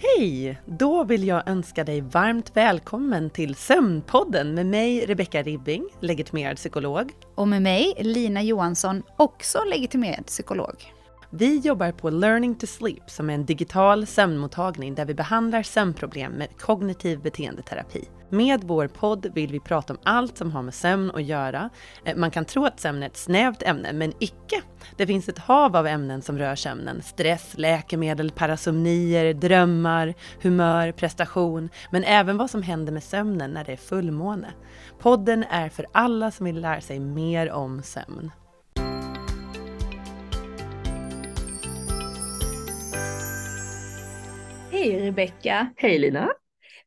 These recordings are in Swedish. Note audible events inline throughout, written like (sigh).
Hej! Då vill jag önska dig varmt välkommen till Sömnpodden med mig Rebecka Ribbing, legitimerad psykolog. Och med mig Lina Johansson, också legitimerad psykolog. Vi jobbar på Learning to Sleep som är en digital sömnmottagning där vi behandlar sömnproblem med kognitiv beteendeterapi. Med vår podd vill vi prata om allt som har med sömn att göra. Eh, man kan tro att sömn är ett snävt ämne, men icke. Det finns ett hav av ämnen som rör sömnen. Stress, läkemedel, parasomnier, drömmar, humör, prestation, men även vad som händer med sömnen när det är fullmåne. Podden är för alla som vill lära sig mer om sömn. Hej Rebecka! Hej Lina!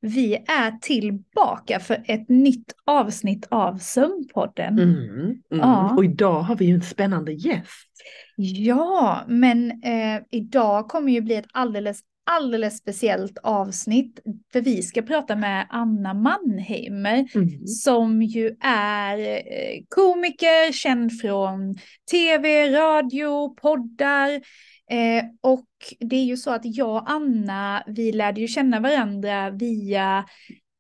Vi är tillbaka för ett nytt avsnitt av Sömnpodden. Mm, mm. Ja. Och idag har vi ju en spännande gäst. Ja, men eh, idag kommer ju bli ett alldeles, alldeles speciellt avsnitt. För vi ska prata med Anna Mannheimer mm. som ju är eh, komiker, känd från tv, radio, poddar. Eh, och det är ju så att jag och Anna, vi lärde ju känna varandra via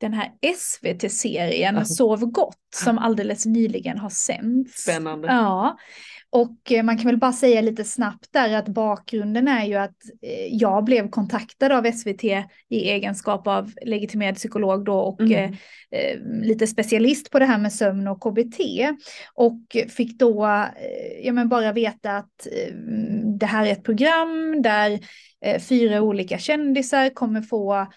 den här SVT-serien. Sov gott som alldeles nyligen har sänts. Spännande. Ja. Och eh, man kan väl bara säga lite snabbt där att bakgrunden är ju att eh, jag blev kontaktad av SVT i egenskap av legitimerad psykolog då och mm. eh, lite specialist på det här med sömn och KBT. Och fick då ja, men bara veta att det här är ett program där fyra olika kändisar kommer få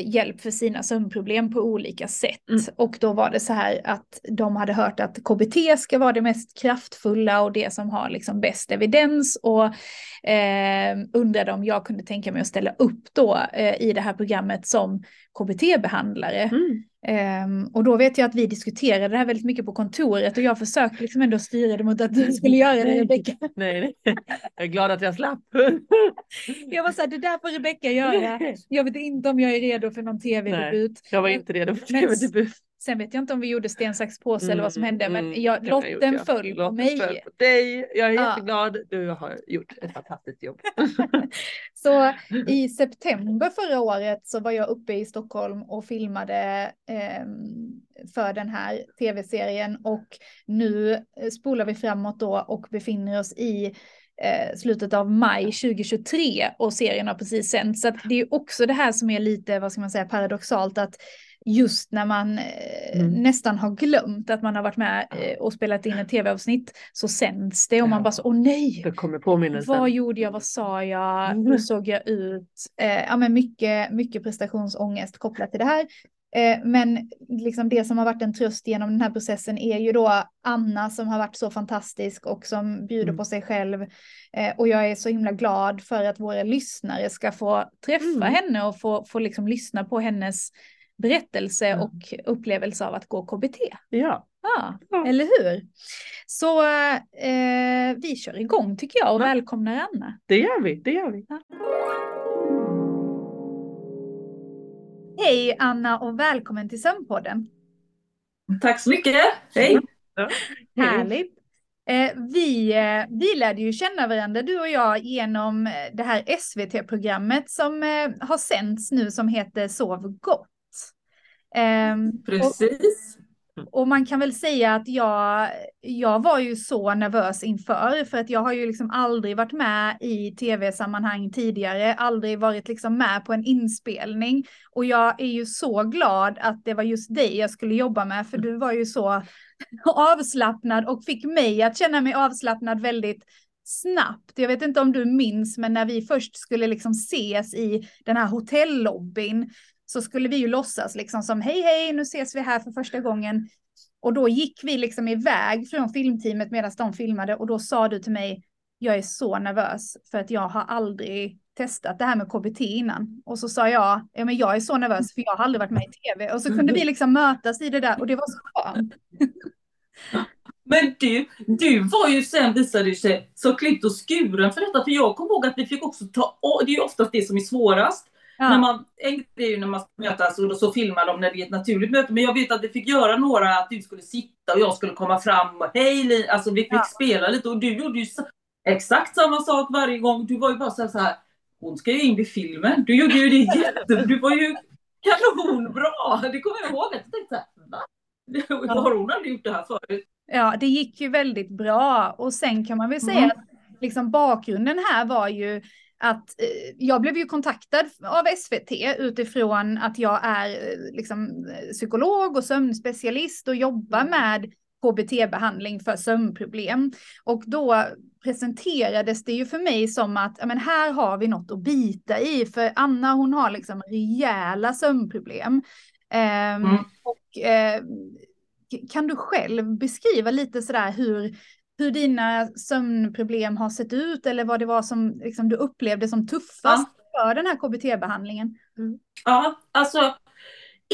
hjälp för sina sömnproblem på olika sätt. Mm. Och då var det så här att de hade hört att KBT ska vara det mest kraftfulla och det som har liksom bäst evidens och eh, undrade om jag kunde tänka mig att ställa upp då eh, i det här programmet som KBT-behandlare. Mm. Um, och då vet jag att vi diskuterade det här väldigt mycket på kontoret och jag försökte liksom ändå styra det mot att du skulle göra det Rebecka. (laughs) Nej, nej, jag är glad att jag slapp. (laughs) jag var så här, det där får Rebecka göra. (laughs) Jag vet inte om jag är redo för någon tv-debut. Jag var inte redo för tv-debut. Sen vet jag inte om vi gjorde sten, sax, påse mm, eller vad som hände, men mm, jag, lotten föll på mig. Föll på dig. Jag är ja. jätteglad. Du har gjort ett fantastiskt jobb. (laughs) så (laughs) i september förra året så var jag uppe i Stockholm och filmade eh, för den här tv-serien och nu spolar vi framåt då och befinner oss i eh, slutet av maj 2023 och serien har precis sänts. Så det är också det här som är lite, vad ska man säga, paradoxalt att just när man eh, mm. nästan har glömt att man har varit med eh, och spelat in ett tv-avsnitt så sänds det och ja. man bara så, åh nej! Det kommer påminnelsen. Vad gjorde jag, vad sa jag, mm. hur såg jag ut? Eh, ja men mycket, mycket prestationsångest kopplat till det här. Eh, men liksom det som har varit en tröst genom den här processen är ju då Anna som har varit så fantastisk och som bjuder mm. på sig själv. Eh, och jag är så himla glad för att våra lyssnare ska få träffa mm. henne och få, få liksom lyssna på hennes berättelse mm. och upplevelse av att gå KBT. Ja. Ja, ja. eller hur? Så eh, vi kör igång tycker jag och ja. välkomnar Anna. Det gör vi, det gör vi. Ja. Hej Anna och välkommen till Sömnpodden. Tack så mycket. Hej. Ja. Härligt. Eh, vi, eh, vi lärde ju känna varandra, du och jag, genom det här SVT-programmet som eh, har sänts nu som heter Sov gott. Um, Precis. Och, och, man kan väl säga att jag, jag var ju så nervös inför, för att jag har ju liksom aldrig varit med i tv-sammanhang tidigare, aldrig varit liksom med på en inspelning. Och jag är ju så glad att det var just dig jag skulle jobba med, för du var ju så (laughs) avslappnad och fick mig att känna mig avslappnad väldigt snabbt. Jag vet inte om du minns, men när vi först skulle liksom ses i den här hotellobbyn så skulle vi ju låtsas liksom som hej hej nu ses vi här för första gången. Och då gick vi liksom iväg från filmteamet medan de filmade och då sa du till mig jag är så nervös för att jag har aldrig testat det här med KBT innan. Och så sa jag, ja men jag är så nervös för jag har aldrig varit med i tv. Och så kunde vi liksom mötas i det där och det var så skönt. (laughs) Men du, du var ju sen visade sig så klippt och skuren för detta. För jag kommer ihåg att vi fick också ta, det är ju oftast det som är svårast. Ja. När man, en grej är ju när man mötas och så filmar de när det är ett naturligt möte. Men jag vet att vi fick göra några, att du skulle sitta och jag skulle komma fram. Och, Hej Alltså vi fick ja. spela lite och du gjorde ju exakt samma sak varje gång. Du var ju bara så här, hon ska ju in i filmen. Du gjorde ju det (laughs) jätte... Du var ju kanonbra. Det kommer jag ihåg. Jag tänkte va? (laughs) Har hon aldrig gjort det här förut? Ja, det gick ju väldigt bra. Och sen kan man väl säga mm. att liksom bakgrunden här var ju att eh, jag blev ju kontaktad av SVT utifrån att jag är eh, liksom, psykolog och sömnspecialist och jobbar mm. med KBT-behandling för sömnproblem. Och då presenterades det ju för mig som att men här har vi något att bita i, för Anna hon har liksom rejäla sömnproblem. Eh, mm. och, eh, kan du själv beskriva lite sådär hur, hur dina sömnproblem har sett ut eller vad det var som liksom, du upplevde som tuffast ja. för den här KBT-behandlingen? Mm. Ja, alltså,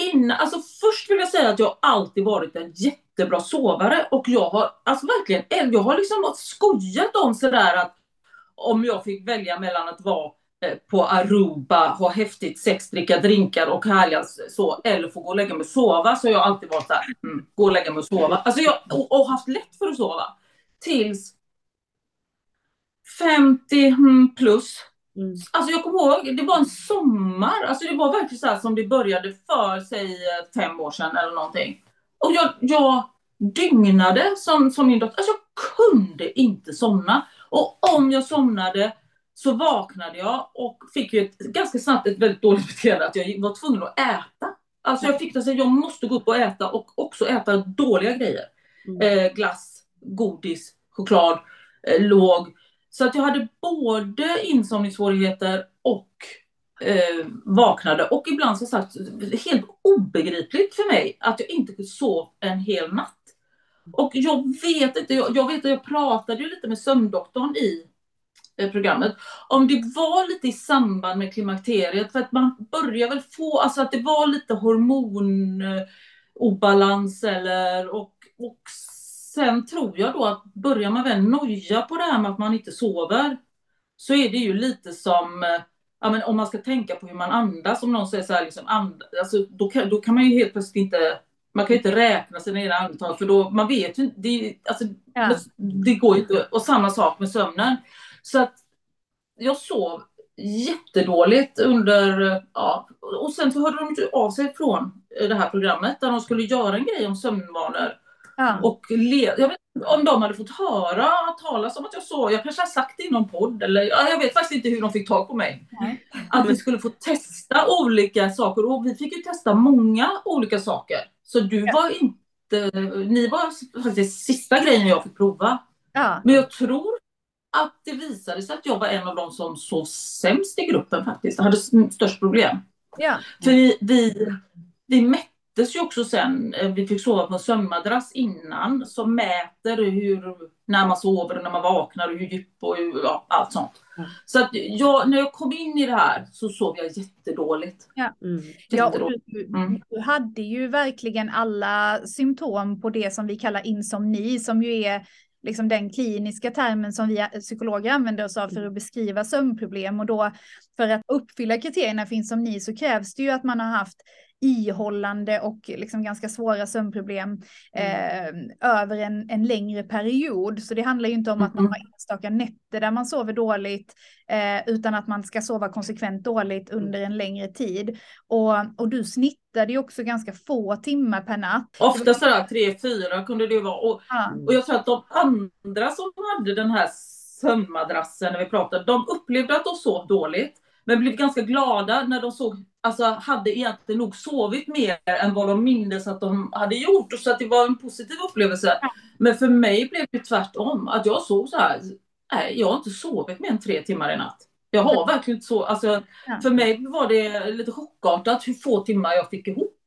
innan, alltså först vill jag säga att jag alltid varit en jättebra sovare och jag har alltså verkligen, jag har liksom skojat om sådär att om jag fick välja mellan att vara eh, på Aruba, ha häftigt sex, dricka drinkar och härliga så, eller få gå och lägga mig och sova, så har jag alltid varit såhär, mm, gå och lägga mig och sova. Alltså jag, och, och haft lätt för att sova tills 50 mm, plus. Mm. Alltså jag kommer ihåg, det var en sommar, alltså det var verkligen så här som det började för, säg fem år sedan eller någonting. Och jag, jag dygnade som, som min dotter, alltså jag kunde inte somna. Och om jag somnade så vaknade jag och fick ju ett, ganska snabbt ett väldigt dåligt beteende att jag var tvungen att äta. Alltså jag fick det så jag måste gå upp och äta och också äta dåliga grejer. Mm. Eh, glass, godis, choklad, eh, låg. Så att jag hade både insomningssvårigheter och eh, vaknade. Och ibland så sagt, helt obegripligt för mig att jag inte sov en hel natt. Och jag vet inte, jag, jag vet att jag pratade ju lite med sömndoktorn i eh, programmet. Om det var lite i samband med klimakteriet, för att man börjar väl få, alltså att det var lite hormonobalans eller och, och sen tror jag då att börjar man väl noja på det här med att man inte sover så är det ju lite som eh, ja, men om man ska tänka på hur man andas, om någon säger så här, liksom, and, alltså, då, kan, då kan man ju helt plötsligt inte man kan inte räkna sina egna andetag för då, man vet ju det, alltså, ja. det går ju inte. Och samma sak med sömnen. Så att jag sov jättedåligt under, ja, och sen så hörde de inte av sig från det här programmet där de skulle göra en grej om sömnvanor. Ja. Och le, jag vet om de hade fått höra talas om att jag såg, jag kanske har sagt det i någon podd eller jag vet faktiskt inte hur de fick tag på mig. Nej. Att vi skulle få testa olika saker och vi fick ju testa många olika saker. Så du ja. var inte, ni var faktiskt sista grejen jag fick prova. Ja. Men jag tror att det visade sig att jag var en av de som sov sämst i gruppen faktiskt, hade störst problem. Ja. För vi, vi, vi mätte mättes ju också sen, eh, vi fick sova på en sömnmadrass innan som mäter hur, när man sover och när man vaknar och hur djup och hur, ja, allt sånt. Mm. Så att jag, när jag kom in i det här så sov jag jättedåligt. Ja, mm. ja du, mm. du hade ju verkligen alla symptom på det som vi kallar insomni som ju är liksom den kliniska termen som vi psykologer använder oss av för att beskriva sömnproblem och då för att uppfylla kriterierna för insomni så krävs det ju att man har haft ihållande och liksom ganska svåra sömnproblem mm. eh, över en, en längre period. Så det handlar ju inte om att man har enstaka nätter där man sover dåligt, eh, utan att man ska sova konsekvent dåligt mm. under en längre tid. Och, och du snittade ju också ganska få timmar per natt. Ofta sådär tre, fyra kunde det vara. Och, mm. och jag tror att de andra som hade den här sömnmadrassen när vi pratade, de upplevde att de sov dåligt. Men blev ganska glada när de såg alltså, hade egentligen nog sovit mer än vad de mindes att de hade gjort. Så att det var en positiv upplevelse. Men för mig blev det tvärtom. Att jag såg så här, nej, jag har inte sovit mer än tre timmar i natt. Jag har verkligen inte så, alltså, för mig var det lite chockartat hur få timmar jag fick ihop.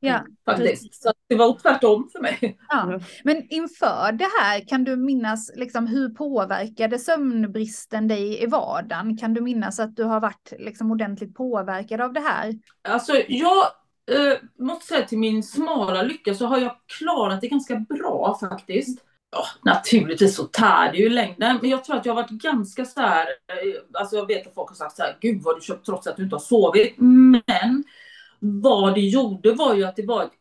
Ja, faktiskt. Så det var tvärtom för mig. Ja. Men inför det här, kan du minnas liksom, hur påverkade sömnbristen dig i vardagen? Kan du minnas att du har varit liksom, ordentligt påverkad av det här? Alltså, jag eh, måste säga till min smala lycka så har jag klarat det ganska bra faktiskt. Ja, naturligtvis så tär det ju längden, men jag tror att jag har varit ganska så här, eh, alltså jag vet att folk har sagt så här, gud vad du köpt trots att du inte har sovit, men vad det gjorde var ju att det var ett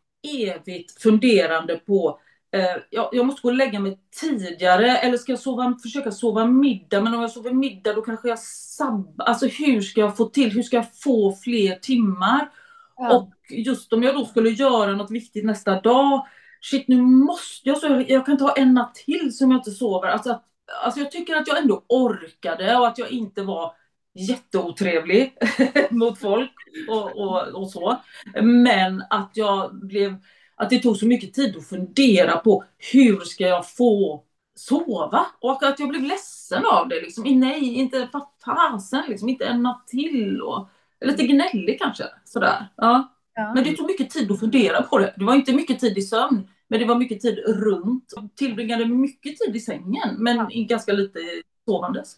evigt funderande på eh, jag, jag, måste gå och lägga mig tidigare eller ska jag sova, försöka sova middag? Men om jag sover middag då kanske jag sabbar. Alltså hur ska jag få till, hur ska jag få fler timmar? Ja. Och just om jag då skulle göra något viktigt nästa dag. Shit, nu måste jag, så jag, kan inte ha en natt till som jag inte sover. Alltså, alltså jag tycker att jag ändå orkade och att jag inte var jätteotrevlig (laughs) mot folk och, och, och så. Men att jag blev att det tog så mycket tid att fundera på hur ska jag få sova? Och att jag blev ledsen av det. Liksom. Nej, inte fasen, liksom. inte en natt till. Och, lite gnällig kanske. Sådär. Ja. ja. Men det tog mycket tid att fundera på det. Det var inte mycket tid i sömn. Men det var mycket tid runt. Jag tillbringade mycket tid i sängen. Men ja. ganska lite sovandes.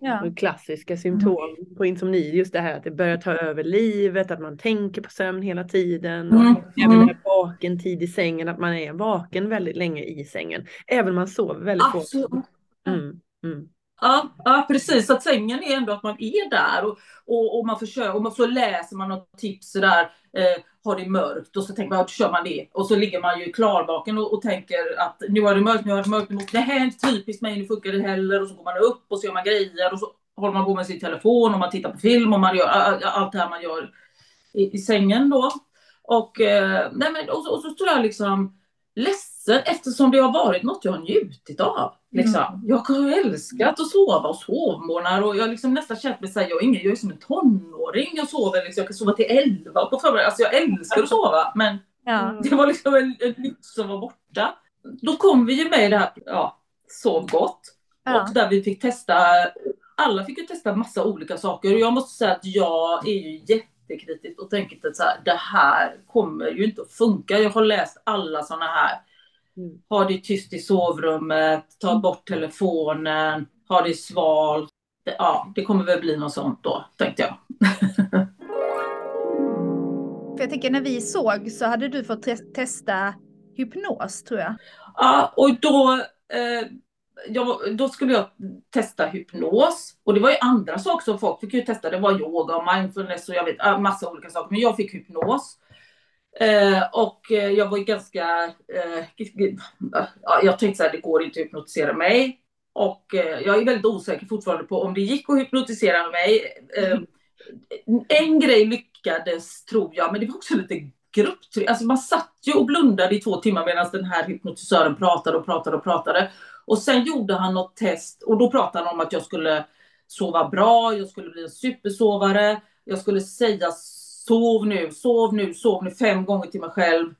Ja. Klassiska symptom mm. på insomni, just det här att det börjar ta över livet, att man tänker på sömn hela tiden. Och mm. Även mm. vaken tid i sängen, att man är vaken väldigt länge i sängen. Även om man sover väldigt Absolut. Mm. Mm. Ja, ja, precis. Att sängen är ändå att man är där och, och, och man försöker, och man så läser man något tips sådär, eh, har det mörkt och så tänker man, då kör man det. Och så ligger man ju klarvaken och, och tänker att nu har det mörkt, nu har det mörkt, det här är inte typiskt mig, nu funkar det heller. Och så går man upp och så gör man grejer och så håller man på med sin telefon och man tittar på film och man gör allt det här man gör i, i sängen då. Och, eh, nej men, och, så, och så tror jag liksom ledsen eftersom det har varit något jag har njutit av. Liksom. Mm. Jag har älskat att sova och sovmorgnar och jag liksom nästan känt mig såhär, jag jag är som en tonåring. Jag sover liksom, jag kan sova till elva på förmiddagen. Alltså jag älskar att sova men ja. det var liksom en, en lyx som var borta. Då kom vi ju med i det här, ja, sov gott. Ja. Och där vi fick testa, alla fick ju testa massa olika saker och jag måste säga att jag är ju jättekritisk och tänker att så här, det här kommer ju inte att funka. Jag har läst alla sådana här Mm. Ha det tyst i sovrummet, ta mm. bort telefonen, ha det svalt. Ja, det kommer väl bli något sånt då, tänkte jag. (laughs) För jag tänker när vi såg så hade du fått te testa hypnos tror jag. Ja, och då, eh, jag, då skulle jag testa hypnos. Och det var ju andra saker som folk fick ju testa. Det var yoga och mindfulness och jag vet massa olika saker. Men jag fick hypnos. Eh, och eh, jag var ganska, eh, jag tänkte så här, det går inte att hypnotisera mig. Och eh, jag är väldigt osäker fortfarande på om det gick att hypnotisera mig. Eh, en grej lyckades tror jag, men det var också lite grupptryck. Alltså man satt ju och blundade i två timmar medan den här hypnotisören pratade och pratade och pratade. Och sen gjorde han något test och då pratade han om att jag skulle sova bra, jag skulle bli en supersovare, jag skulle säga sov nu, sov nu, sov nu fem gånger till mig själv.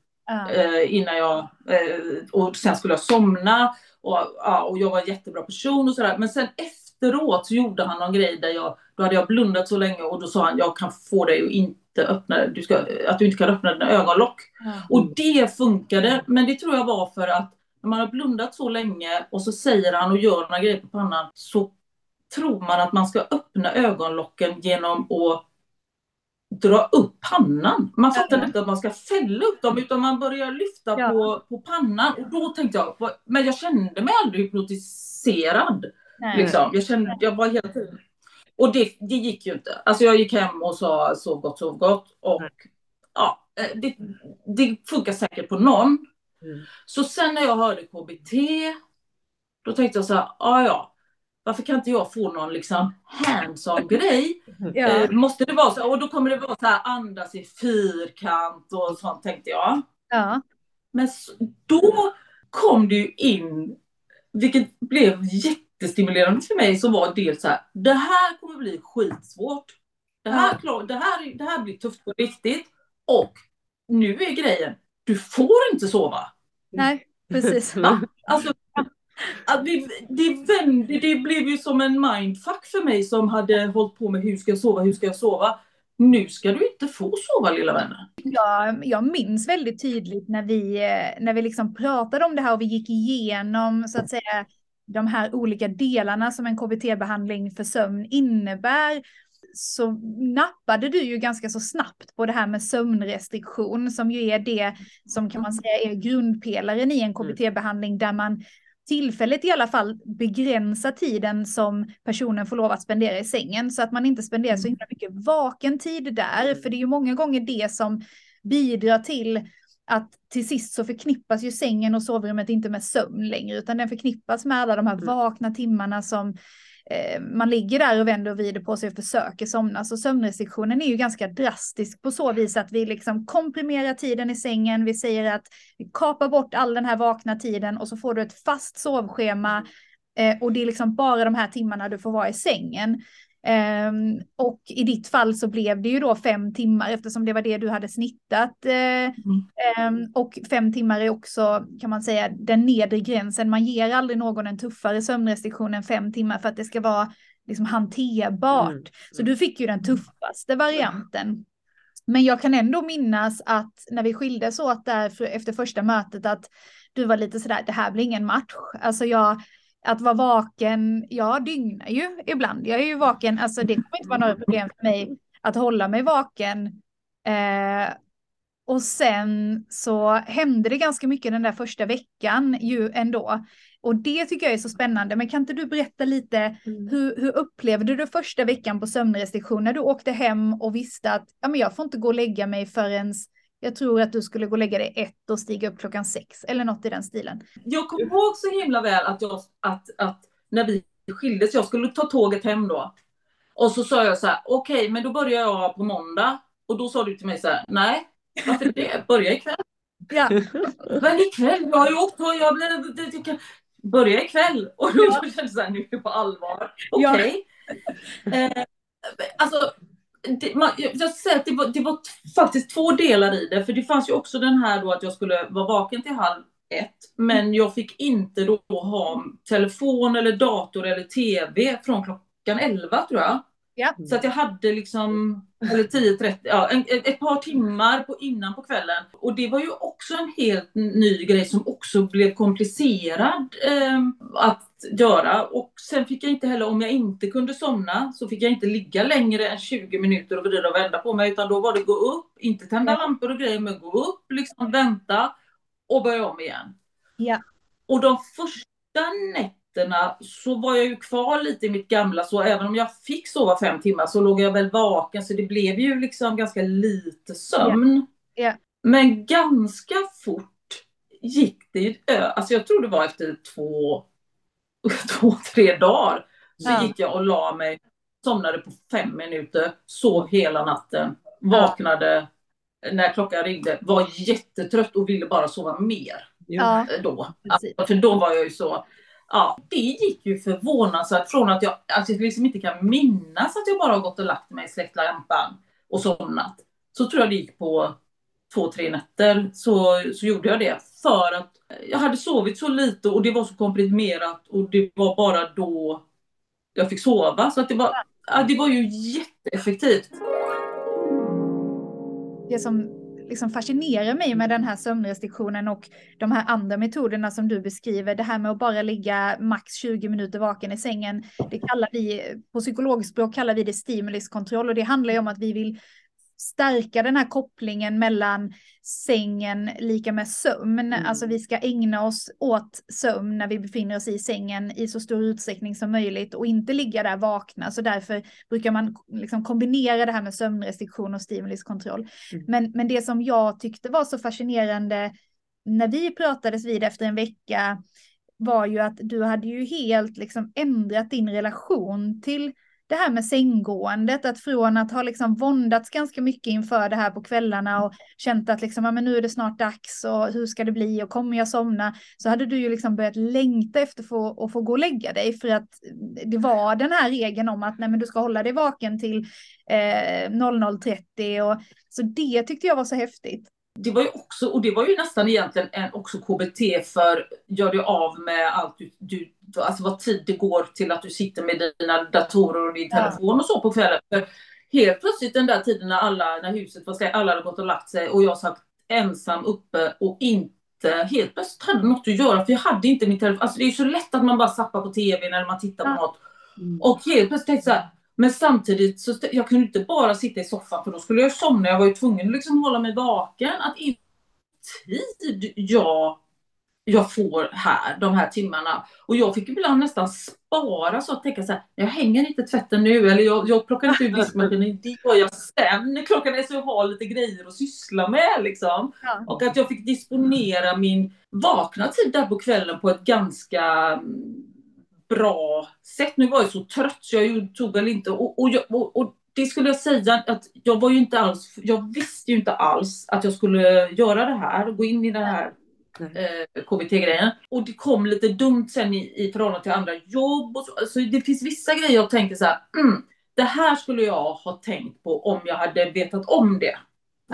Eh, innan jag, eh, och sen skulle jag somna. Och, ja, och jag var en jättebra person och sådär. Men sen efteråt så gjorde han någon grej där jag, då hade jag blundat så länge och då sa han, jag kan få dig att inte öppna, du ska, att du inte kan öppna dina ögonlock. Uh. Och det funkade, men det tror jag var för att när man har blundat så länge och så säger han och gör några grejer på pannan så tror man att man ska öppna ögonlocken genom att dra upp pannan. Man fattar mm. inte att man ska fälla upp dem utan man börjar lyfta ja. på, på pannan. Och då tänkte jag, men jag kände mig aldrig hypnotiserad. Liksom. Jag, kände, jag var tiden... Och det, det gick ju inte. Alltså jag gick hem och sa sov gott, sov gott. Och mm. ja, eh, det, det funkar säkert på någon. Mm. Så sen när jag hörde KBT, då tänkte jag så här, ja ja, varför kan inte jag få någon liksom hands-on grej? (laughs) Ja. Eh, måste det vara så? Och då kommer det vara så här andas i fyrkant och sånt tänkte jag. Ja. Men då kom det ju in, vilket blev jättestimulerande för mig, som var dels så här, det här kommer bli skitsvårt. Det här, ja. det här, det här blir tufft på riktigt. Och nu är grejen, du får inte sova. Nej, precis. (laughs) Ja, alltså, att det, det, vände, det blev ju som en mindfuck för mig som hade hållit på med hur ska jag sova, hur ska jag sova. Nu ska du inte få sova lilla vännen. Ja, jag minns väldigt tydligt när vi, eh, när vi liksom pratade om det här och vi gick igenom så att säga de här olika delarna som en KBT-behandling för sömn innebär så nappade du ju ganska så snabbt på det här med sömnrestriktion som ju är det som kan man säga är grundpelaren i en KBT-behandling där man tillfället i alla fall begränsa tiden som personen får lov att spendera i sängen så att man inte spenderar så mm. himla mycket vaken tid där. För det är ju många gånger det som bidrar till att till sist så förknippas ju sängen och sovrummet inte med sömn längre, utan den förknippas med alla de här mm. vakna timmarna som Eh, man ligger där och vänder och vrider på sig och försöker somna. Så sömnrestriktionen är ju ganska drastisk på så vis att vi liksom komprimerar tiden i sängen. Vi säger att vi kapar bort all den här vakna tiden och så får du ett fast sovschema eh, och det är liksom bara de här timmarna du får vara i sängen. Um, och i ditt fall så blev det ju då fem timmar eftersom det var det du hade snittat. Uh, mm. um, och fem timmar är också, kan man säga, den nedre gränsen. Man ger aldrig någon en tuffare sömnrestriktion än fem timmar för att det ska vara liksom hanterbart. Mm. Så du fick ju den tuffaste varianten. Men jag kan ändå minnas att när vi skildes åt där efter första mötet att du var lite sådär, det här blir ingen match. Alltså jag, att vara vaken, jag dygnar ju ibland. Jag är ju vaken, alltså det kommer inte vara några problem för mig att hålla mig vaken. Eh, och sen så hände det ganska mycket den där första veckan ju ändå. Och det tycker jag är så spännande. Men kan inte du berätta lite, mm. hur, hur upplevde du första veckan på sömnrestriktion när du åkte hem och visste att ja, men jag får inte gå och lägga mig förrän jag tror att du skulle gå och lägga dig ett och stiga upp klockan sex eller något i den stilen. Jag kommer ihåg så himla väl att, jag, att, att när vi skildes, jag skulle ta tåget hem då. Och så sa jag så här, okej, okay, men då börjar jag på måndag. Och då sa du till mig så här, nej, varför det? Börja ikväll. Ja. (laughs) men ikväll? Jag har ju åkt och jag blev... Börja ikväll. Och då ja. kände jag så här, nu är det på allvar. Okej. Okay. Ja. Eh, alltså, det, man, jag säger att det var, det var faktiskt två delar i det. För det fanns ju också den här då att jag skulle vara vaken till halv ett. Men jag fick inte då ha telefon eller dator eller tv från klockan elva tror jag. Ja. Så att jag hade liksom, eller 10-30, ja, en, ett par timmar på, innan på kvällen. Och det var ju också en helt ny grej som också blev komplicerad eh, att göra. Och sen fick jag inte heller, om jag inte kunde somna, så fick jag inte ligga längre än 20 minuter och vrida och vända på mig. Utan då var det gå upp, inte tända ja. lampor och grejer, men gå upp, liksom vänta och börja om igen. Ja. Och de första nätterna så var jag ju kvar lite i mitt gamla, så även om jag fick sova fem timmar så låg jag väl vaken, så det blev ju liksom ganska lite sömn. Yeah. Yeah. Men ganska fort gick det alltså jag tror det var efter två, (laughs) två tre dagar, så ja. gick jag och la mig, somnade på fem minuter, sov hela natten, vaknade ja. när klockan ringde, var jättetrött och ville bara sova mer. Ja. Då. Alltså, för då var jag ju så, ja, det gick ju förvånansvärt från att jag, att jag liksom inte kan minnas att jag bara har gått och lagt mig, släckt lampan och somnat. Så tror jag det gick på två, tre nätter så, så gjorde jag det. För att jag hade sovit så lite och det var så komprimerat och det var bara då jag fick sova. Så att det, var, det var ju jätteeffektivt. Det som liksom fascinerar mig med den här sömnrestriktionen och de här andra metoderna som du beskriver. Det här med att bara ligga max 20 minuter vaken i sängen. Det kallar vi, på psykologspråk kallar vi det stimuliskontroll och det handlar ju om att vi vill stärka den här kopplingen mellan sängen lika med sömn. Mm. Alltså vi ska ägna oss åt sömn när vi befinner oss i sängen i så stor utsträckning som möjligt och inte ligga där vakna. Så därför brukar man liksom kombinera det här med sömnrestriktion och stimuliskontroll. Mm. Men, men det som jag tyckte var så fascinerande när vi pratades vid efter en vecka var ju att du hade ju helt liksom ändrat din relation till det här med sänggåendet, att från att ha liksom våndats ganska mycket inför det här på kvällarna och känt att liksom, ja, men nu är det snart dags och hur ska det bli och kommer jag somna? Så hade du ju liksom börjat längta efter att få, att få gå och lägga dig för att det var den här regeln om att nej, men du ska hålla dig vaken till eh, 00.30 och så det tyckte jag var så häftigt det var ju också, och det var ju nästan egentligen en också KBT för gör dig av med allt du, du alltså vad tid det går till att du sitter med dina datorer och din telefon ja. och så på kvällen. För helt plötsligt den där tiden när alla, när huset var släckt, alla hade gått och lagt sig och jag satt ensam uppe och inte helt plötsligt hade något att göra för jag hade inte min telefon. Alltså det är så lätt att man bara zappar på tv när man tittar på ja. något. Mm. Och helt plötsligt tänkte jag så här, men samtidigt så jag kunde inte bara sitta i soffan för då skulle jag somna. Jag var ju tvungen att liksom hålla mig vaken. Att i tid jag jag får här, de här timmarna. Och jag fick ibland nästan spara så att tänka så här, jag hänger inte tvätten nu eller jag, jag plockar inte ur diskmaskinen, det gör jag sen. Klockan är så jag har lite grejer att syssla med liksom. Ja. Och att jag fick disponera min vakna tid där på kvällen på ett ganska bra sätt. Nu var jag så trött så jag tog väl inte och, och, och, och det skulle jag säga att jag var ju inte alls, jag visste ju inte alls att jag skulle göra det här, gå in i den här eh, KBT-grejen. Och det kom lite dumt sen i, i förhållande till andra jobb. Och så. så det finns vissa grejer jag tänkte så här, mm, det här skulle jag ha tänkt på om jag hade vetat om det.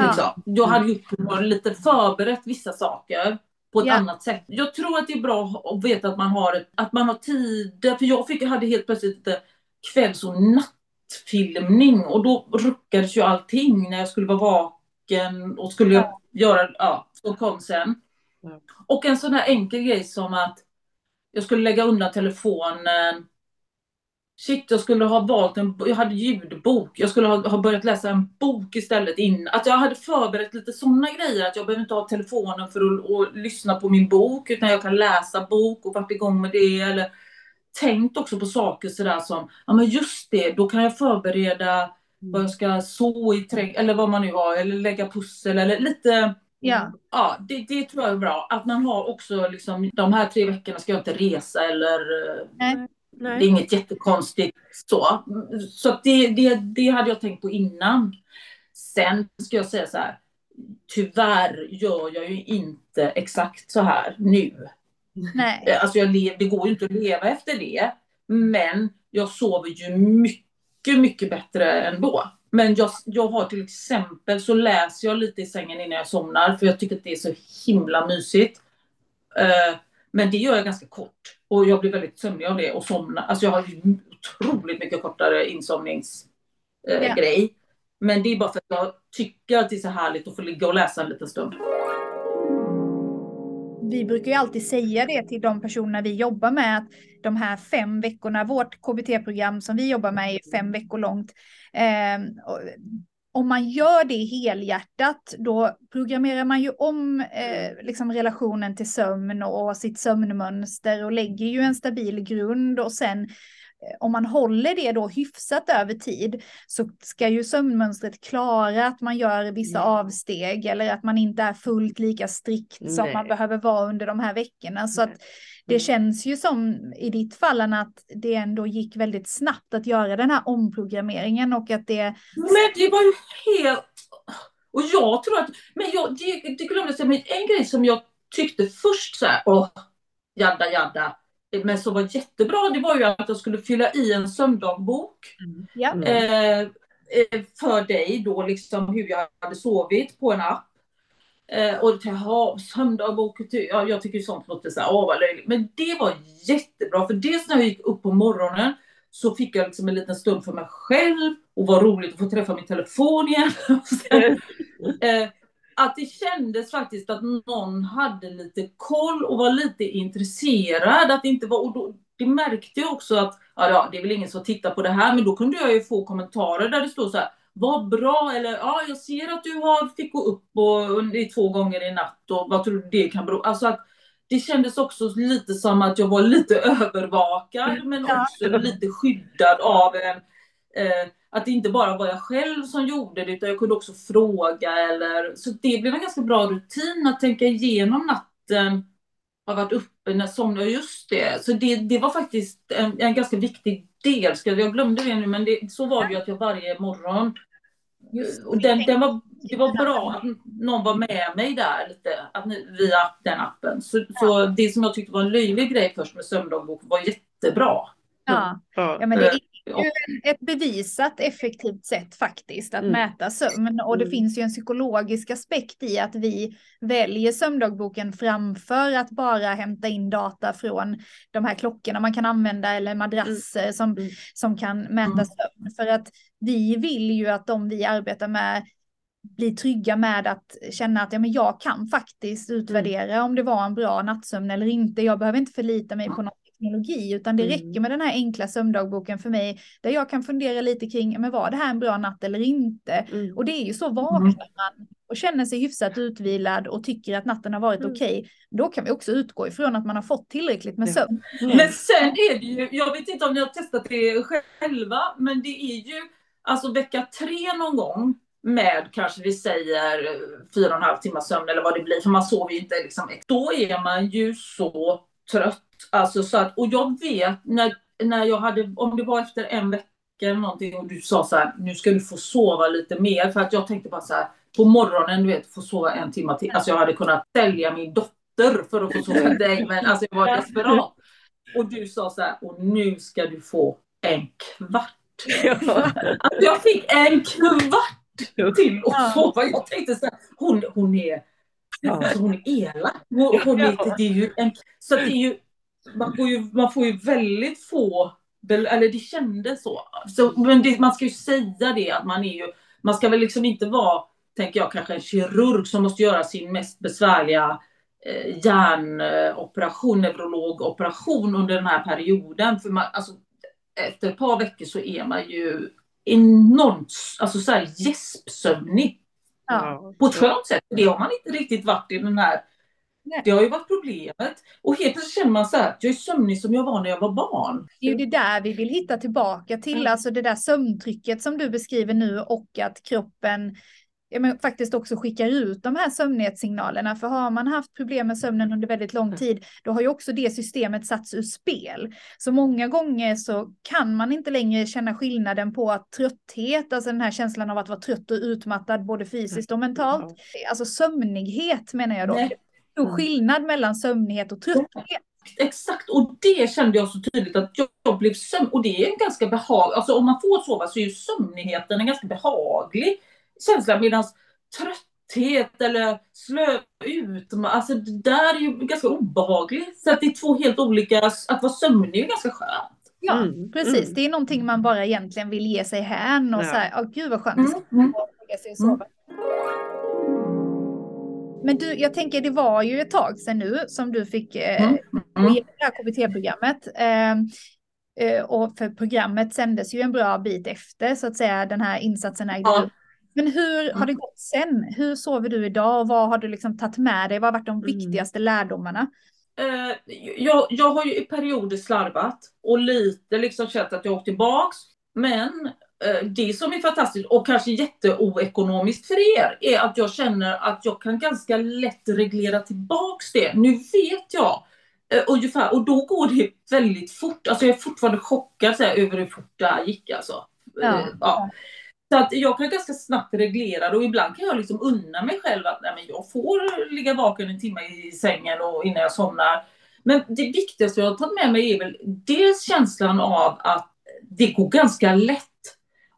Liksom. Ja. Jag hade gjort lite förberett vissa saker på ett ja. annat sätt. Jag tror att det är bra att veta att man har, ett, att man har tid. För jag fick, hade helt plötsligt lite kvälls och nattfilmning och då ruckades ju allting när jag skulle vara vaken och skulle ja. göra, ja, så kom sen. Och en sån här enkel grej som att jag skulle lägga undan telefonen. Shit, jag skulle ha valt en, jag hade ljudbok. Jag skulle ha, ha börjat läsa en bok istället. In, att jag hade förberett lite sådana grejer. Att jag behöver inte ha telefonen för att och lyssna på min bok. Utan jag kan läsa bok och varit igång med det. Eller tänkt också på saker sådär som, ja men just det, då kan jag förbereda vad jag ska så i trädgården. Eller vad man nu har. Eller lägga pussel eller lite Ja, ja det, det tror jag är bra. Att man har också liksom, de här tre veckorna ska jag inte resa eller Nej. Det är inget jättekonstigt så. Så det, det, det hade jag tänkt på innan. Sen ska jag säga så här. Tyvärr gör jag ju inte exakt så här nu. Nej. Alltså jag lev, det går ju inte att leva efter det. Men jag sover ju mycket, mycket bättre ändå. Men jag, jag har till exempel så läser jag lite i sängen innan jag somnar för jag tycker att det är så himla mysigt. Uh, men det gör jag ganska kort och jag blir väldigt sömnig av det och somnar. Alltså jag har otroligt mycket kortare insomningsgrej. Uh, yeah. Men det är bara för att jag tycker att det är så härligt att få ligga och läsa en liten stund. Vi brukar ju alltid säga det till de personer vi jobbar med att de här fem veckorna, vårt KBT-program som vi jobbar med är fem veckor långt. Eh, om man gör det helhjärtat, då programmerar man ju om eh, liksom relationen till sömn och sitt sömnmönster och lägger ju en stabil grund och sen om man håller det då hyfsat över tid så ska ju sömnmönstret klara att man gör vissa Nej. avsteg eller att man inte är fullt lika strikt Nej. som man behöver vara under de här veckorna. Så att det känns ju som i ditt fall att det ändå gick väldigt snabbt att göra den här omprogrammeringen och att det... Men det var ju helt... Och jag tror att... Men jag, det, det glömde jag säga, en grej som jag tyckte först så här, åh, jadda jadda men som var jättebra, det var ju att jag skulle fylla i en sömndagbok. Mm. Eh, eh, för dig då, liksom hur jag hade sovit på en app. Eh, och jaha, sömndagbok, ja, jag tycker sånt låter så här, åh vad löjligt. Men det var jättebra, för dels när jag gick upp på morgonen så fick jag liksom en liten stund för mig själv och var roligt att få träffa min telefon igen. Sen, (laughs) eh, att det kändes faktiskt att någon hade lite koll och var lite intresserad. Att det inte var, och då, det märkte jag också att ja, det är väl ingen som tittar på det här, men då kunde jag ju få kommentarer där det stod så här vad bra eller ja, jag ser att du har fick gå upp och, i två gånger i natt och vad tror du det kan bero Alltså att det kändes också lite som att jag var lite övervakad men också lite skyddad av en eh, att det inte bara var jag själv som gjorde det utan jag kunde också fråga eller så det blev en ganska bra rutin att tänka igenom natten. Har varit uppe när somnade just det. Så det, det var faktiskt en, en ganska viktig del. Jag glömde det nu men det, så var det ju att jag varje morgon och den, den var, det var bra att någon var med mig där lite, att, via den appen. Så, så det som jag tyckte var en löjlig grej först med sömndagbok var jättebra. Ja, ja men det är ett bevisat effektivt sätt faktiskt att mm. mäta sömn och det mm. finns ju en psykologisk aspekt i att vi väljer sömndagboken framför att bara hämta in data från de här klockorna man kan använda eller madrasser mm. som, mm. som kan mäta mm. sömn. För att vi vill ju att de vi arbetar med blir trygga med att känna att ja, men jag kan faktiskt utvärdera om det var en bra nattsömn eller inte. Jag behöver inte förlita mig på något teknologi, utan det mm. räcker med den här enkla sömndagboken för mig, där jag kan fundera lite kring, men var det här en bra natt eller inte? Mm. Och det är ju så, vaknar mm. man och känner sig hyfsat utvilad och tycker att natten har varit mm. okej, okay, då kan vi också utgå ifrån att man har fått tillräckligt med sömn. Mm. Men sen är det ju, jag vet inte om ni har testat det själva, men det är ju alltså vecka tre någon gång med kanske vi säger fyra och en halv timme sömn eller vad det blir, för man sover ju inte liksom. Då är man ju så trött. Alltså så att, och jag vet när, när jag hade, om det var efter en vecka eller någonting och du sa så här, nu ska du få sova lite mer. För att jag tänkte bara så här, på morgonen, du vet, få sova en timme till. Alltså jag hade kunnat sälja min dotter för att få sova dig, men alltså jag var desperat. Och du sa så här, och nu ska du få en kvart. Alltså jag fick en kvart till att sova. Jag tänkte så här, hon, hon är Alltså hon är elak. Hon, hon är, det är ju en, så det är ju, man får ju, man får ju väldigt få, eller det kändes så. så men det, man ska ju säga det att man är ju, man ska väl liksom inte vara, tänker jag, kanske en kirurg som måste göra sin mest besvärliga eh, hjärnoperation, neurologoperation under den här perioden. För man, alltså, efter ett par veckor så är man ju enormt alltså så här gäspsömnig. Ja. På ett skönt sätt. Det har man inte riktigt varit i den här Nej. Det har ju varit problemet. Och helt plötsligt känner man så här, jag är sömnig som jag var när jag var barn. Det är ju det där vi vill hitta tillbaka till, mm. alltså det där sömntrycket som du beskriver nu och att kroppen ja, men faktiskt också skickar ut de här sömnighetssignalerna. För har man haft problem med sömnen under väldigt lång mm. tid, då har ju också det systemet satts ur spel. Så många gånger så kan man inte längre känna skillnaden på att trötthet, alltså den här känslan av att vara trött och utmattad både fysiskt och mentalt. Alltså sömnighet menar jag då. Nej. Stor mm. skillnad mellan sömnighet och trötthet. Exakt, och det kände jag så tydligt att jag blev sömn och det är en ganska behaglig, alltså om man får sova så är ju sömnigheten en ganska behaglig känsla medan trötthet eller slö ut, alltså det där är ju ganska obehagligt. Så att det är två helt olika, att vara sömnig är ganska skönt. Ja, mm. precis. Mm. Det är någonting man bara egentligen vill ge sig hän och ja. så här, åh gud vad skönt mm. mm. sova. Men du, jag tänker det var ju ett tag sedan nu som du fick eh, mm. mm. det här KBT-programmet. Eh, eh, och för programmet sändes ju en bra bit efter så att säga den här insatsen ägde ja. Men hur har det gått sen? Hur sover du idag och vad har du liksom tagit med dig? Vad har varit de mm. viktigaste lärdomarna? Uh, jag, jag har ju i perioder slarvat och lite liksom känt att jag åkt tillbaks. Men uh, det som är fantastiskt och kanske jätteoekonomiskt för er är att jag känner att jag kan ganska lätt reglera tillbaks det. Nu vet jag uh, ungefär och då går det väldigt fort. Alltså jag är fortfarande chockad här, över hur fort det här gick alltså. Ja. ja. Så att jag kan ganska snabbt reglera det och ibland kan jag liksom unna mig själv att nej, men jag får ligga vaken en timme i sängen och innan jag somnar. Men det viktigaste jag har tagit med mig är väl dels känslan av att det går ganska lätt.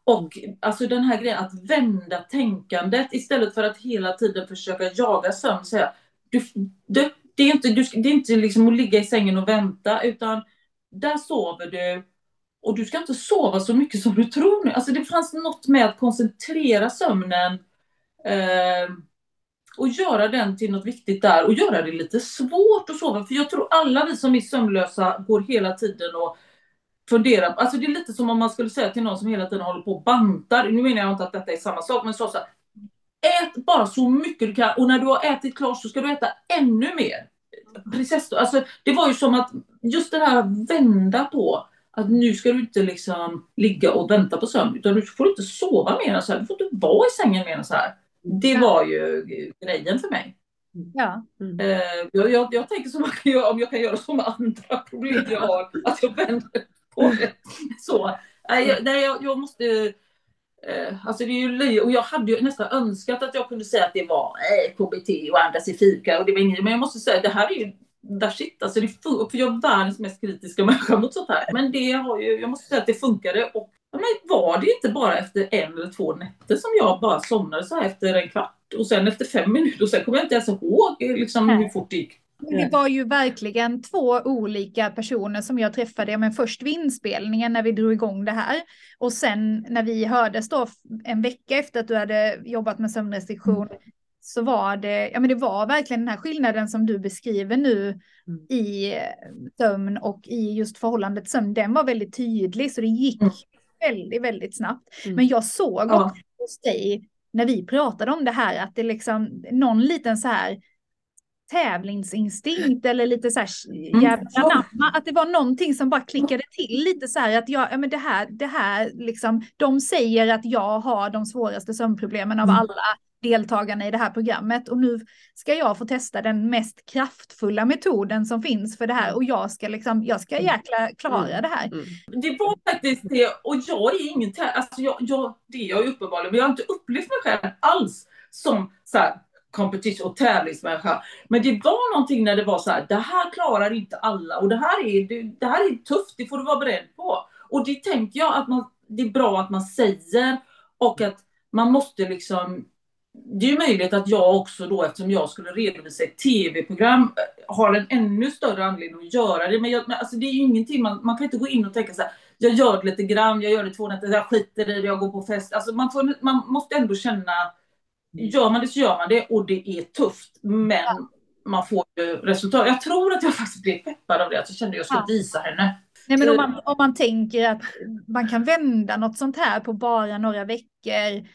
Och alltså den här grejen att vända tänkandet istället för att hela tiden försöka jaga sömn. Säga, du, du, det är inte, du, det är inte liksom att ligga i sängen och vänta utan där sover du och du ska inte sova så mycket som du tror nu. Alltså det fanns något med att koncentrera sömnen eh, och göra den till något viktigt där och göra det lite svårt att sova. För jag tror alla vi som är sömnlösa går hela tiden och funderar. Alltså det är lite som om man skulle säga till någon som hela tiden håller på och bantar. Nu menar jag inte att detta är samma sak, men så, så här, Ät bara så mycket du kan och när du har ätit klart så ska du äta ännu mer. Precis, alltså, det var ju som att just det här att vända på att nu ska du inte liksom ligga och vänta på sömn utan du får inte sova mer än så här. Du får inte vara i sängen mer än så här. Det var ju grejen för mig. Ja. Mm. Uh, jag, jag, jag, tänker som kan göra, om jag kan göra så med andra problem jag har, att jag vänder på det. Så. Nej, jag, nej, jag, jag måste... Uh, alltså det är ju löje. Och jag hade ju nästan önskat att jag kunde säga att det var eh, KBT och andas i fika och det var inget. Men jag måste säga att det här är ju där shit, alltså det för jag är världens mest kritiska (laughs) människa mot sånt här. Men det har ju, jag måste säga att det funkade och men var det inte bara efter en eller två nätter som jag bara somnade så här efter en kvart och sen efter fem minuter och sen kommer jag inte ens ihåg liksom hur fort det gick. Det var ju verkligen två olika personer som jag träffade, men först vid inspelningen när vi drog igång det här och sen när vi hördes då en vecka efter att du hade jobbat med sömnrestriktion så var det, ja men det var verkligen den här skillnaden som du beskriver nu mm. i eh, sömn och i just förhållandet sömn, den var väldigt tydlig så det gick mm. väldigt, väldigt snabbt. Mm. Men jag såg ja. också hos dig när vi pratade om det här att det liksom någon liten så här tävlingsinstinkt eller lite så här mm. jävla namma, att det var någonting som bara klickade till lite så här att jag, ja men det här, det här liksom, de säger att jag har de svåraste sömnproblemen av mm. alla deltagarna i det här programmet och nu ska jag få testa den mest kraftfulla metoden som finns för det här och jag ska liksom, jag ska mm. jäkla klara mm. det här. Mm. Det var faktiskt det och jag är ingen, alltså jag, jag, det är jag uppenbarligen, men jag har inte upplevt mig själv alls som så här, competition och tävlingsmänniska. Men det var någonting när det var så här, det här klarar inte alla och det här är, det, det här är tufft, det får du vara beredd på. Och det tänker jag att man, det är bra att man säger och att man måste liksom det är ju möjligt att jag också då, eftersom jag skulle redovisa ett tv-program, har en ännu större anledning att göra det. Men, jag, men alltså det är ju ingenting, man, man kan inte gå in och tänka så här, jag gör det lite grann, jag gör det två nätter, jag skiter i det, jag går på fest. Alltså man, får, man måste ändå känna, gör man det så gör man det och det är tufft. Men man får ju resultat. Jag tror att jag faktiskt blev peppad av det, att jag kände att jag skulle visa henne. Nej, men om man, om man tänker att man kan vända något sånt här på bara några veckor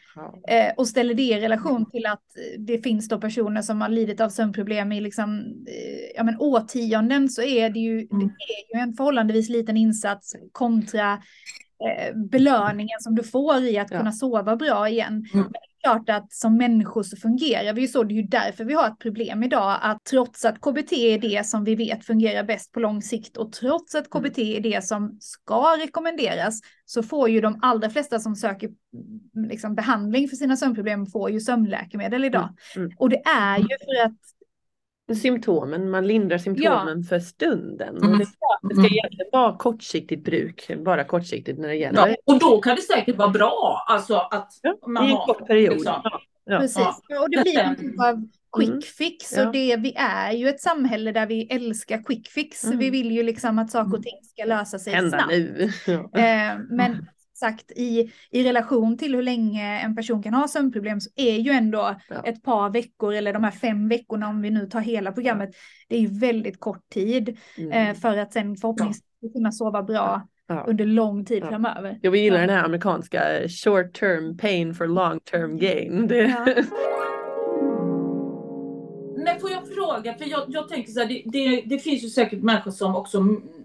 eh, och ställer det i relation till att det finns då personer som har lidit av sömnproblem i liksom, eh, ja, men årtionden så är det, ju, mm. det är ju en förhållandevis liten insats kontra eh, belöningen som du får i att ja. kunna sova bra igen. Mm klart att som människor så fungerar vi ju så. Det är ju därför vi har ett problem idag att trots att KBT är det som vi vet fungerar bäst på lång sikt och trots att KBT är det som ska rekommenderas så får ju de allra flesta som söker liksom, behandling för sina sömnproblem får ju sömnläkemedel idag. Mm. Mm. Och det är ju för att symptomen, man lindrar symptomen ja. för stunden. Mm. Och det, det, ska mm. egentligen vara kortsiktigt bruk, bara kortsiktigt när det gäller. Ja, och då kan det säkert vara bra, alltså att ja, man i en kort period. Liksom. Ja. Precis, och det blir en typ av quick mm. fix och det, vi är ju ett samhälle där vi älskar quick fix. Mm. Vi vill ju liksom att saker och ting ska lösa sig Hända snabbt. Nu. (laughs) Eh, men (laughs) sagt i, i relation till hur länge en person kan ha sömnproblem så är ju ändå ja. ett par veckor eller de här fem veckorna om vi nu tar hela programmet. Det är ju väldigt kort tid mm. eh, för att sen förhoppningsvis ja. kunna sova bra ja. under lång tid framöver. Jag gillar den här amerikanska short term pain for long term gain. Det... fråga? För jag, jag tänker så här, det, det, det, finns ju säkert människor som också,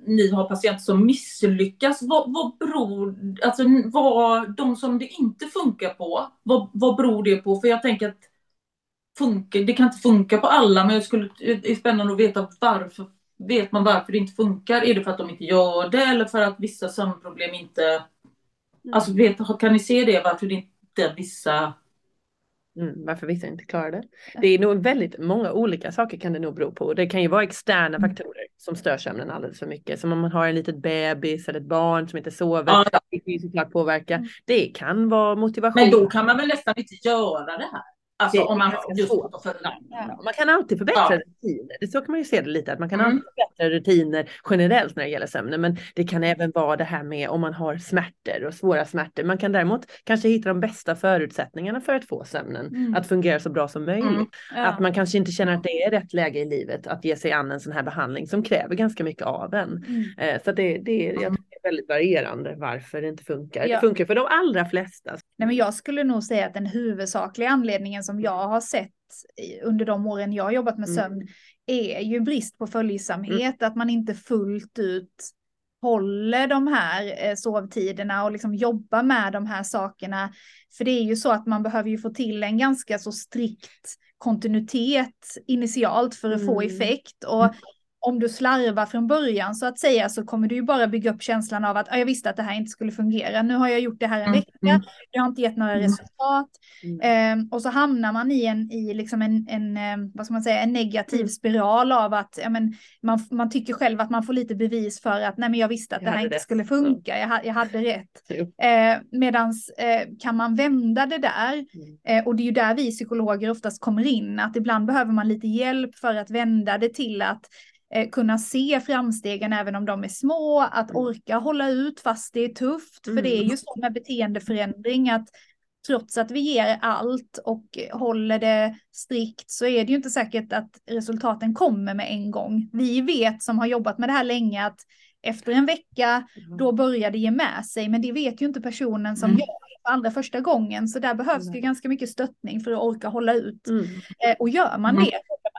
ni har patienter som misslyckas. Vad, vad beror, alltså vad, de som det inte funkar på, vad, vad beror det på? För jag tänker att funkar, det kan inte funka på alla, men jag skulle, det är spännande att veta varför. Vet man varför det inte funkar? Är det för att de inte gör det eller för att vissa sömnproblem inte... Mm. Alltså vet, kan ni se det, varför det inte vissa Mm, varför vissa inte klarar det. Det är nog väldigt många olika saker kan det nog bero på. Det kan ju vara externa mm. faktorer som stör sömnen alldeles för mycket. Som om man har en litet bebis eller ett barn som inte sover. Ja. Det kan ju såklart påverka. Mm. Det kan vara motivation. Men då kan man väl nästan inte göra det här? Alltså om man just för ja. Man kan alltid förbättra ja. rutiner. Så kan man ju se det lite. Att man kan mm. alltid förbättra rutiner generellt när det gäller sömnen. Men det kan även vara det här med om man har smärtor och svåra smärtor. Man kan däremot kanske hitta de bästa förutsättningarna för att få sömnen mm. att fungera så bra som möjligt. Mm. Ja. Att man kanske inte känner att det är rätt läge i livet att ge sig an en sån här behandling som kräver ganska mycket av en. Mm. Eh, så det, det, jag väldigt varierande varför det inte funkar. Det funkar för de allra flesta. Nej, men jag skulle nog säga att den huvudsakliga anledningen som jag har sett under de åren jag har jobbat med mm. sömn mm. är ju brist på följsamhet, mm. att man inte fullt ut håller de här eh, sovtiderna och liksom jobbar med de här sakerna. För det är ju så att man behöver ju få till en ganska så strikt kontinuitet initialt för att mm. få effekt. Och om du slarvar från början så att säga så kommer du ju bara bygga upp känslan av att jag visste att det här inte skulle fungera. Nu har jag gjort det här en mm, vecka, mm. det har inte gett några mm. resultat. Mm. Eh, och så hamnar man i en, i liksom en, en, ehm, vad ska man säga, en negativ mm. spiral av att ja, men, man, man tycker själv att man får lite bevis för att nej men jag visste att jag det här inte rätt. skulle funka, jag, jag hade rätt. Eh, medans eh, kan man vända det där, mm. eh, och det är ju där vi psykologer oftast kommer in, att ibland behöver man lite hjälp för att vända det till att eh, kunna se framstegen även om de är små, att mm. orka hålla ut fast det är tufft. Mm. För det är mm. ju så med beteendeförändring att trots att vi ger allt och håller det strikt så är det ju inte säkert att resultaten kommer med en gång. Vi vet som har jobbat med det här länge att efter en vecka, då börjar det ge med sig, men det vet ju inte personen som mm. gör det för allra första gången, så där behövs det ganska mycket stöttning för att orka hålla ut. Mm. Eh, och gör man mm. det,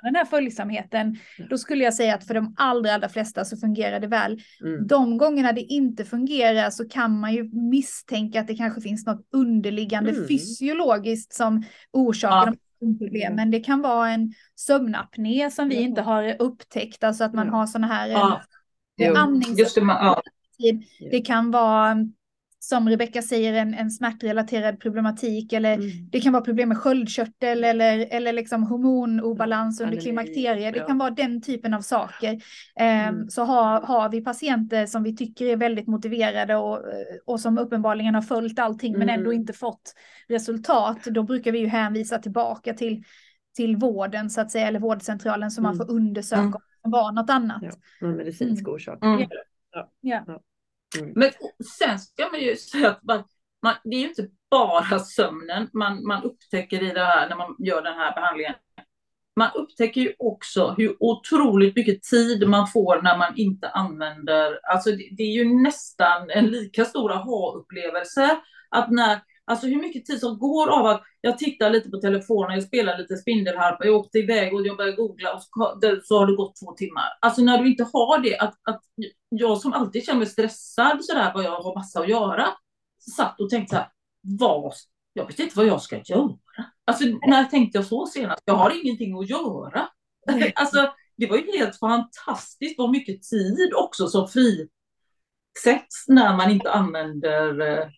den här följsamheten, då skulle jag säga att för de allra, allra flesta så fungerar det väl. Mm. De gångerna det inte fungerar så kan man ju misstänka att det kanske finns något underliggande mm. fysiologiskt som orsakar ja. problemen. Det kan vara en sömnapné som vi inte har upptäckt, alltså att man har sådana här ja. andnings... Det, ja. det kan vara som Rebecka säger, en, en smärtrelaterad problematik eller mm. det kan vara problem med sköldkörtel eller, eller liksom hormonobalans under klimakteriet. Det kan vara den typen av saker. Um, mm. Så har, har vi patienter som vi tycker är väldigt motiverade och, och som uppenbarligen har följt allting mm. men ändå mm. inte fått resultat, då brukar vi ju hänvisa tillbaka till, till vården så att säga, eller vårdcentralen så man mm. får undersöka om det var något annat. Ja, medicinsk orsak. Ja. Ja. Mm. Men sen ska man ju säga att man, man, det är ju inte bara sömnen man, man upptäcker i det här när man gör den här behandlingen. Man upptäcker ju också hur otroligt mycket tid man får när man inte använder, alltså det, det är ju nästan en lika stor aha-upplevelse att när Alltså hur mycket tid som går av att jag tittar lite på telefonen, jag spelar lite spindelharpa, jag åkte iväg och jag började googla och så, har det gått två timmar. Alltså när du inte har det, att, att jag som alltid känner mig stressad sådär, vad jag har massa att göra, satt och tänkte så här, vad, jag vet inte vad jag ska göra. Alltså när tänkte jag så senast? Jag har ingenting att göra. (laughs) alltså det var ju helt fantastiskt vad mycket tid också som frisätts när man inte använder eh,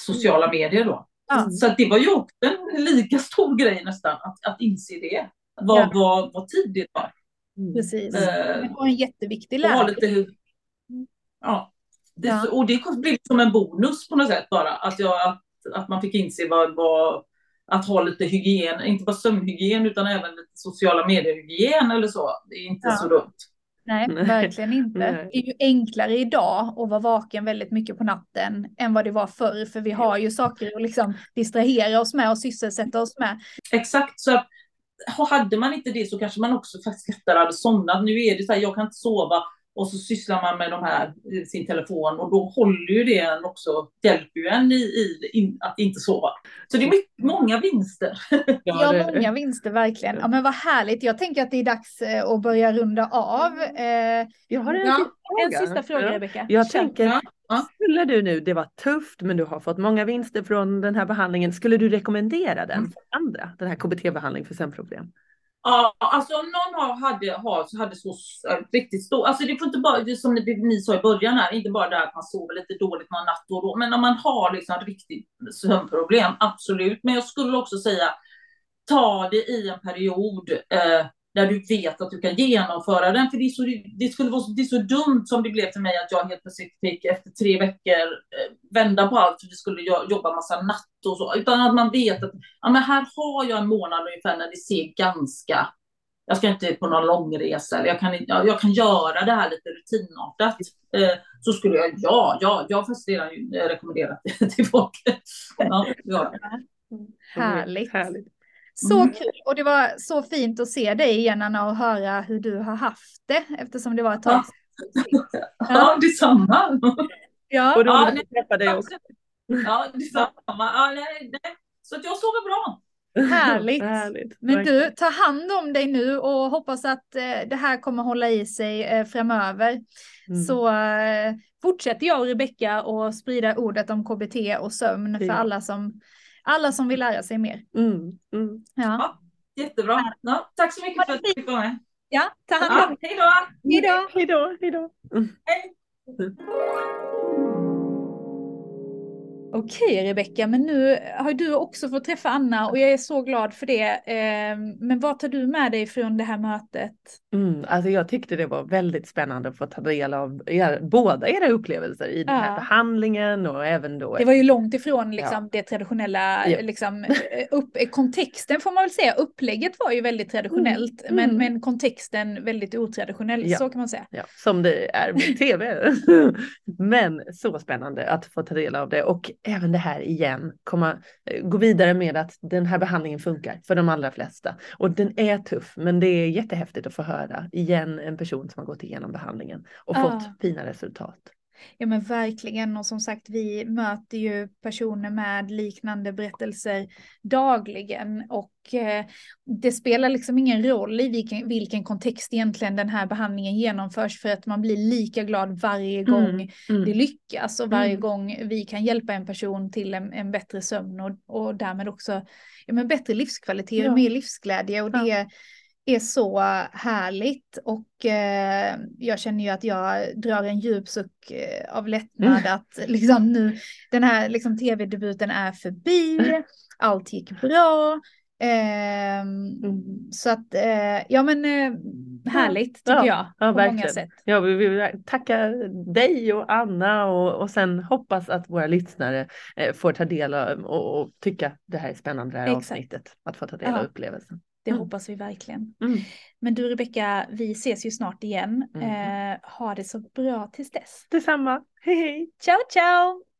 sociala medier då. Mm. Så det var ju också en lika stor grej nästan att, att inse det. Vad, ja. vad, vad tid det var. Mm. Precis. Uh, det var en jätteviktig lärdom. Ja. Det, ja. Och det blev som en bonus på något sätt bara. Att, jag, att, att man fick inse vad, vad, att ha lite hygien, inte bara sömnhygien utan även lite sociala medier-hygien eller så. Det är inte ja. så dumt. Nej, verkligen inte. Nej. Det är ju enklare idag att vara vaken väldigt mycket på natten än vad det var förr, för vi har ju saker att liksom distrahera oss med och sysselsätta oss med. Exakt, så hade man inte det så kanske man också faktiskt lättare hade somnat. Nu är det så här, jag kan inte sova och så sysslar man med de här, sin telefon och då håller ju det en också, hjälper ju en i, i in, att inte sova. Så det är mycket, många vinster. (laughs) Ja, många vinster verkligen. Ja, men vad härligt. Jag tänker att det är dags eh, att börja runda av. Eh, jag har en, ja. sista fråga. en sista fråga. Rebecka. Jag tänker, ja. skulle du nu, det var tufft, men du har fått många vinster från den här behandlingen. Skulle du rekommendera den för andra, den här KBT-behandling för sömnproblem? Ja, alltså om någon har, hade, har, hade så äh, riktigt stor, alltså det får inte bara, det som ni, ni sa i början här, inte bara det att man sover lite dåligt någon natt och då, men om man har liksom riktigt sömnproblem, absolut. Men jag skulle också säga, ta det i en period eh, där du vet att du kan genomföra den. För det, är så, det skulle vara det är så dumt som det blev för mig att jag helt plötsligt fick efter tre veckor eh, vända på allt för vi skulle jobba massa natt och så. Utan att man vet att ja, men här har jag en månad ungefär när det ser ganska jag ska inte på någon långresa, jag kan, jag, jag kan göra det här lite rutinartat. Eh, så skulle jag, ja, ja, jag har faktiskt redan rekommenderat det till folk. (laughs) Ja, ja. Härligt. Härligt. Så mm. kul och det var så fint att se dig igen Anna och höra hur du har haft det eftersom det var ett tag sedan. (laughs) Ja, ja detsamma. Ja, och då ja, nej, träffa dig också. Ja, detsamma. Ja, nej, nej. Så att jag sover bra. Härligt. Härligt. Men du, ta hand om dig nu och hoppas att eh, det här kommer hålla i sig eh, framöver. Mm. Så eh, fortsätter jag och Rebecka att sprida ordet om KBT och sömn för alla som alla som vill lära sig mer. Mm, mm. Ja. ja. jättebra. Ja, tack så mycket för att du fick vara med. Ja, ta hand om dig. Hej då. Hej då. Hej då. Hej då. Hej. Okej Rebecka, men nu har du också fått träffa Anna och jag är så glad för det. Ehm, men vad tar du med dig från det här mötet? Mm, alltså jag tyckte det var väldigt spännande att få ta del av er, båda era upplevelser i den här behandlingen och även då. Det var ju långt ifrån liksom, ja. det traditionella, ja. liksom, eh, upp, kontexten får man väl säga, upplägget var ju väldigt traditionellt mm. Men, mm. men kontexten väldigt otraditionell, ja. så kan man säga. Ja, som det är med (laughs) tv. men så spännande att få ta del av det och även det här igen, komma, eh, gå vidare med att den här behandlingen funkar för de allra flesta. Och den är tuff, men det är jättehäftigt att få höra igen en person som har gått igenom behandlingen och Ja. fått fina resultat. Ja men verkligen och som sagt vi möter ju personer med liknande berättelser dagligen och eh, det spelar liksom ingen roll i vilken, vilken kontext egentligen den här behandlingen genomförs för att man blir lika glad varje gång Mm. det lyckas och varje Mm. gång vi kan hjälpa en person till en, en bättre sömn och, och därmed också ja, men bättre livskvalitet Ja. och mer livsglädje och Ja. det är så härligt och eh, jag känner ju att jag drar en djup suck eh, av lättnad att liksom nu den här liksom tv-debuten är förbi, allt gick bra. Ehm, Mm. Så att, eh, ja men eh, härligt tycker Ja, jag ja, på många verkligen. sätt. Ja, vi vill tacka dig och Anna och, och sen hoppas att våra lyssnare eh, får ta del av och, och tycka det här är spännande det här Exakt. avsnittet. Att få ta del Ja. av upplevelsen. Det Mm. hoppas vi verkligen. Mm. Men du Rebecka, vi ses ju snart igen. Mm. Eh, ha det så bra tills dess. Detsamma, hej hej! Ciao ciao!